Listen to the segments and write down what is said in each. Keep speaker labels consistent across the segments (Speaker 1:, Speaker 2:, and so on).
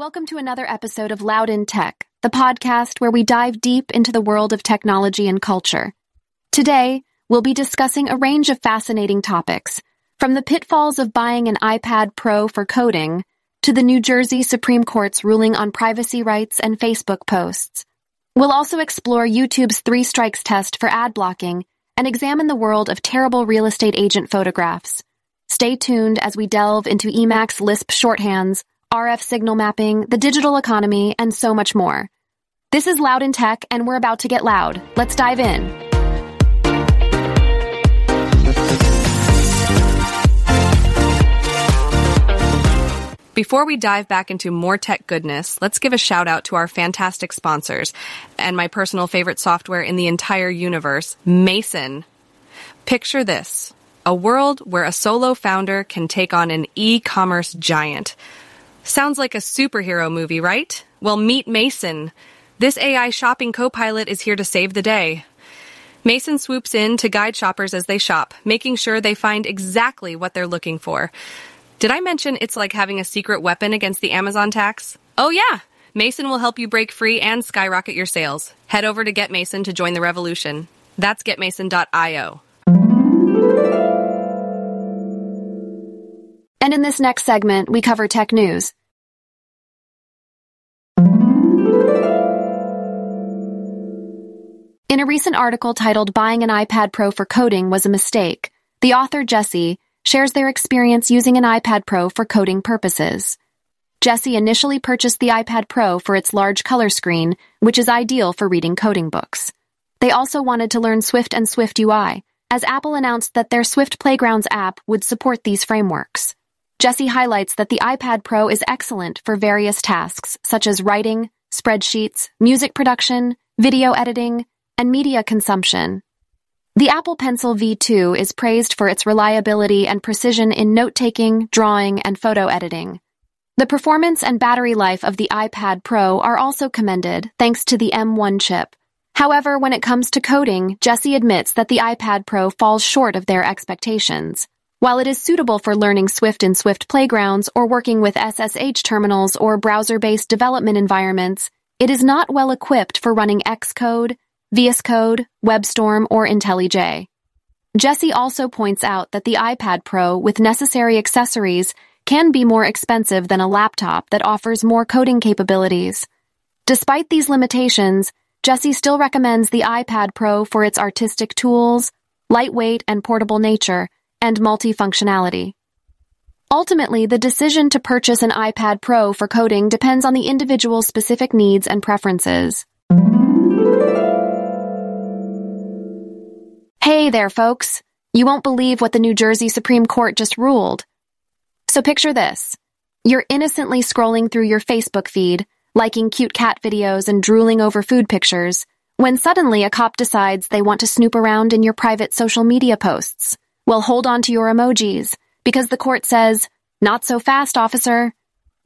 Speaker 1: Welcome to another episode of Loud in Tech, the podcast where we dive deep into the world of technology and culture. Today, we'll be discussing a range of fascinating topics, from the pitfalls of buying an iPad Pro for coding to the New Jersey Supreme Court's ruling on privacy rights and Facebook posts. We'll also explore YouTube's three strikes test for ad blocking and examine the world of terrible real estate agent photographs. Stay tuned as we delve into Emacs Lisp shorthands RF signal mapping, the digital economy, and so much more. This is Loud in Tech, and we're about to get loud. Let's dive in.
Speaker 2: Before we dive back into more tech goodness, let's give a shout out to our fantastic sponsors and my personal favorite software in the entire universe, Mason. Picture this a world where a solo founder can take on an e commerce giant. Sounds like a superhero movie, right? Well, meet Mason. This AI shopping co-pilot is here to save the day. Mason swoops in to guide shoppers as they shop, making sure they find exactly what they're looking for. Did I mention it's like having a secret weapon against the Amazon tax? Oh yeah! Mason will help you break free and skyrocket your sales. Head over to Get Mason to join the revolution. That's getmason.io.
Speaker 1: And in this next segment, we cover tech news. In a recent article titled Buying an iPad Pro for Coding Was a Mistake, the author Jesse shares their experience using an iPad Pro for coding purposes. Jesse initially purchased the iPad Pro for its large color screen, which is ideal for reading coding books. They also wanted to learn Swift and Swift UI, as Apple announced that their Swift Playgrounds app would support these frameworks. Jesse highlights that the iPad Pro is excellent for various tasks such as writing, spreadsheets, music production, video editing, and media consumption. The Apple Pencil V2 is praised for its reliability and precision in note-taking, drawing, and photo editing. The performance and battery life of the iPad Pro are also commended thanks to the M1 chip. However, when it comes to coding, Jesse admits that the iPad Pro falls short of their expectations. While it is suitable for learning Swift in Swift playgrounds or working with SSH terminals or browser-based development environments, it is not well equipped for running Xcode, VS Code, WebStorm, or IntelliJ. Jesse also points out that the iPad Pro with necessary accessories can be more expensive than a laptop that offers more coding capabilities. Despite these limitations, Jesse still recommends the iPad Pro for its artistic tools, lightweight and portable nature, and multifunctionality. Ultimately, the decision to purchase an iPad Pro for coding depends on the individual's specific needs and preferences. Hey there, folks. You won't believe what the New Jersey Supreme Court just ruled. So picture this. You're innocently scrolling through your Facebook feed, liking cute cat videos and drooling over food pictures, when suddenly a cop decides they want to snoop around in your private social media posts. Well, hold on to your emojis, because the court says, not so fast, officer.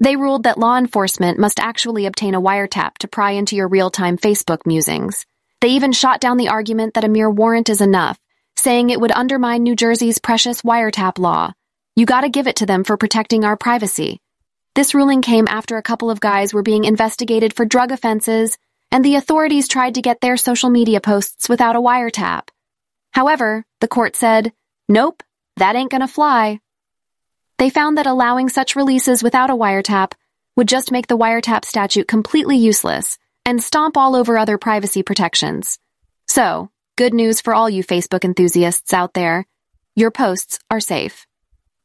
Speaker 1: They ruled that law enforcement must actually obtain a wiretap to pry into your real-time Facebook musings. They even shot down the argument that a mere warrant is enough, saying it would undermine New Jersey's precious wiretap law. You gotta give it to them for protecting our privacy. This ruling came after a couple of guys were being investigated for drug offenses, and the authorities tried to get their social media posts without a wiretap. However, the court said, Nope, that ain't gonna fly. They found that allowing such releases without a wiretap would just make the wiretap statute completely useless and stomp all over other privacy protections. So, good news for all you Facebook enthusiasts out there. Your posts are safe.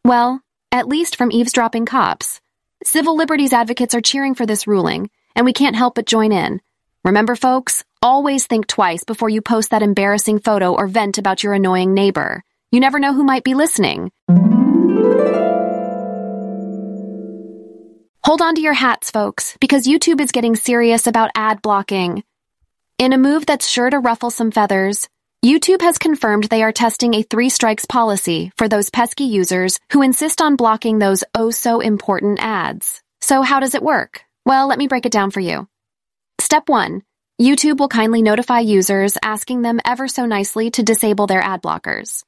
Speaker 1: Well, at least from eavesdropping cops. Civil liberties advocates are cheering for this ruling, and we can't help but join in. Remember, folks, always think twice before you post that embarrassing photo or vent about your annoying neighbor. You never know who might be listening. Hold on to your hats, folks, because YouTube is getting serious about ad blocking. In a move that's sure to ruffle some feathers, YouTube has confirmed they are testing a three strikes policy for those pesky users who insist on blocking those oh so important ads. So how does it work? Well, let me break it down for you. Step one, YouTube will kindly notify users asking them ever so nicely to disable their ad blockers.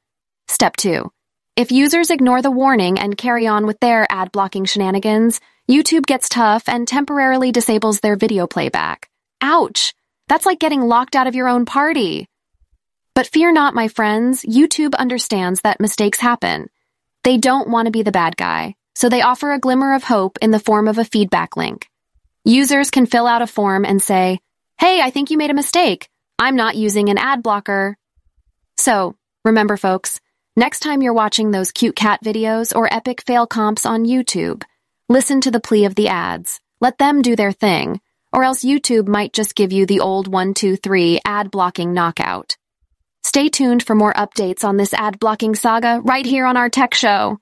Speaker 1: Step 2. If users ignore the warning and carry on with their ad blocking shenanigans, YouTube gets tough and temporarily disables their video playback. Ouch! That's like getting locked out of your own party. But fear not, my friends, YouTube understands that mistakes happen. They don't want to be the bad guy, so they offer a glimmer of hope in the form of a feedback link. Users can fill out a form and say, Hey, I think you made a mistake. I'm not using an ad blocker. So, remember folks, next time you're watching those cute cat videos or epic fail comps on YouTube, listen to the plea of the ads. Let them do their thing, or else YouTube might just give you the old 123 ad blocking knockout. Stay tuned for more updates on this ad blocking saga right here on our tech show.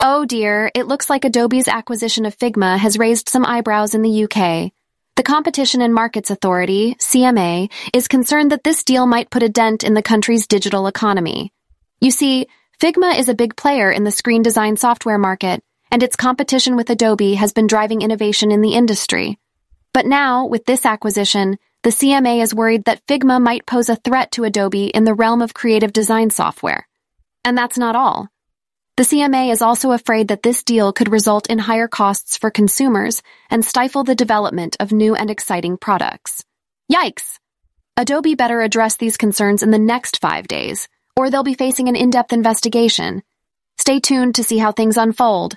Speaker 1: Oh dear, it looks like Adobe's acquisition of Figma has raised some eyebrows in the UK. The Competition and Markets Authority, CMA, is concerned that this deal might put a dent in the country's digital economy. You see, Figma is a big player in the screen design software market, and its competition with Adobe has been driving innovation in the industry. But now, with this acquisition, the CMA is worried that Figma might pose a threat to Adobe in the realm of creative design software. And that's not all. The CMA is also afraid that this deal could result in higher costs for consumers and stifle the development of new and exciting products. Yikes! Adobe better address these concerns in the next five days, or they'll be facing an in-depth investigation. Stay tuned to see how things unfold.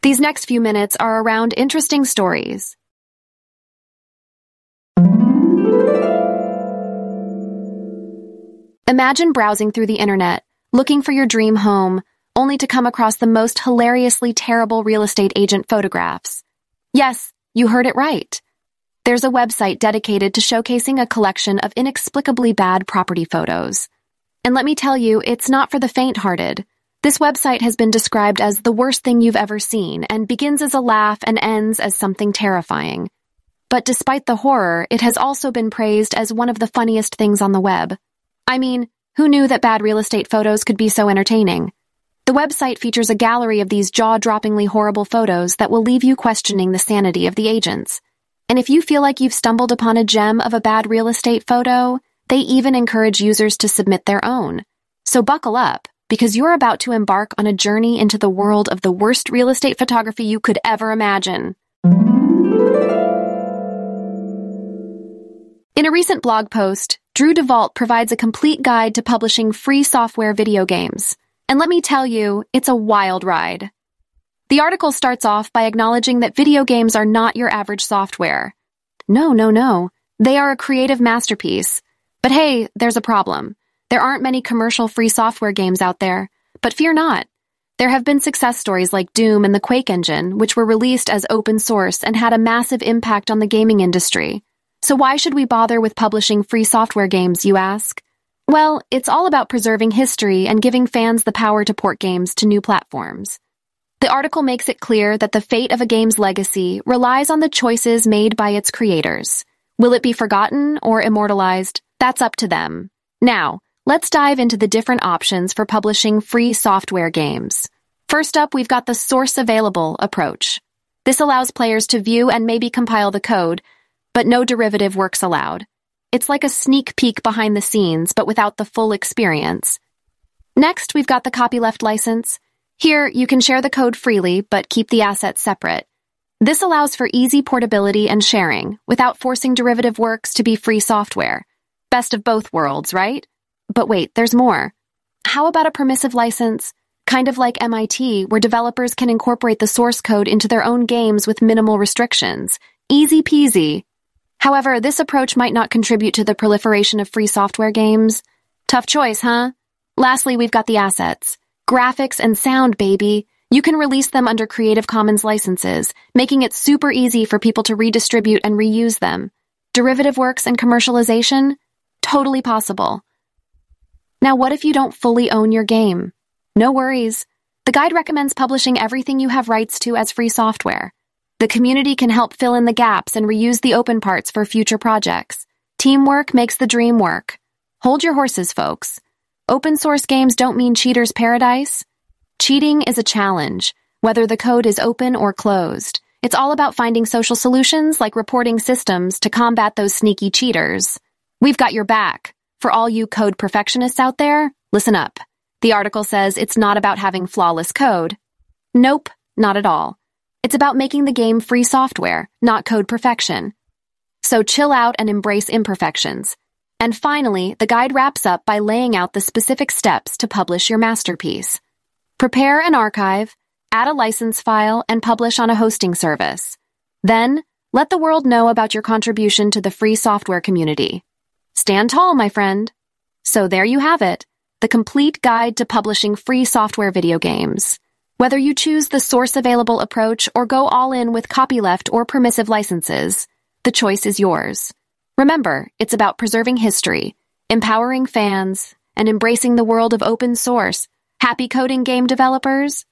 Speaker 1: These next few minutes are around interesting stories. Imagine browsing through the internet, looking for your dream home, only to come across the most hilariously terrible real estate agent photographs. Yes, you heard it right. There's a website dedicated to showcasing a collection of inexplicably bad property photos. And let me tell you, it's not for the faint-hearted. This website has been described as the worst thing you've ever seen and begins as a laugh and ends as something terrifying. But despite the horror, it has also been praised as one of the funniest things on the web. I mean, who knew that bad real estate photos could be so entertaining? The website features a gallery of these jaw-droppingly horrible photos that will leave you questioning the sanity of the agents. And if you feel like you've stumbled upon a gem of a bad real estate photo, they even encourage users to submit their own. So buckle up because you're about to embark on a journey into the world of the worst real estate photography you could ever imagine. In a recent blog post, Drew DeVault provides a complete guide to publishing free software video games. And let me tell you, it's a wild ride. The article starts off by acknowledging that video games are not your average software. No, no, no. They are a creative masterpiece. But hey, there's a problem. There aren't many commercial free software games out there, but fear not. There have been success stories like Doom and the Quake engine, which were released as open source and had a massive impact on the gaming industry. So why should we bother with publishing free software games, you ask? Well, it's all about preserving history and giving fans the power to port games to new platforms. The article makes it clear that the fate of a game's legacy relies on the choices made by its creators. Will it be forgotten or immortalized? That's up to them. Now, Let's dive into the different options for publishing free software games. First up, we've got the source available approach. This allows players to view and maybe compile the code, but no derivative works allowed. It's like a sneak peek behind the scenes, but without the full experience. Next, we've got the copyleft license. Here, you can share the code freely, but keep the assets separate. This allows for easy portability and sharing, without forcing derivative works to be free software. Best of both worlds, right? But wait, there's more. How about a permissive license? Kind of like MIT, where developers can incorporate the source code into their own games with minimal restrictions. Easy peasy. However, this approach might not contribute to the proliferation of free software games. Tough choice, huh? Lastly, we've got the assets. Graphics and sound, baby. You can release them under Creative Commons licenses, making it super easy for people to redistribute and reuse them. Derivative works and commercialization? Totally possible. Now, what if you don't fully own your game? No worries. The guide recommends publishing everything you have rights to as free software. The community can help fill in the gaps and reuse the open parts for future projects. Teamwork makes the dream work. Hold your horses, folks. Open source games don't mean cheater's paradise. Cheating is a challenge, whether the code is open or closed. It's all about finding social solutions like reporting systems to combat those sneaky cheaters. We've got your back. For all you code perfectionists out there, listen up. The article says it's not about having flawless code. Nope, not at all. It's about making the game free software, not code perfection. So chill out and embrace imperfections. And finally, the guide wraps up by laying out the specific steps to publish your masterpiece. Prepare an archive, add a license file, and publish on a hosting service. Then, let the world know about your contribution to the free software community. Stand tall, my friend. So there you have it, the complete guide to publishing free software video games. Whether you choose the source available approach or go all in with copyleft or permissive licenses, the choice is yours. Remember, it's about preserving history, empowering fans, and embracing the world of open source. Happy coding game developers!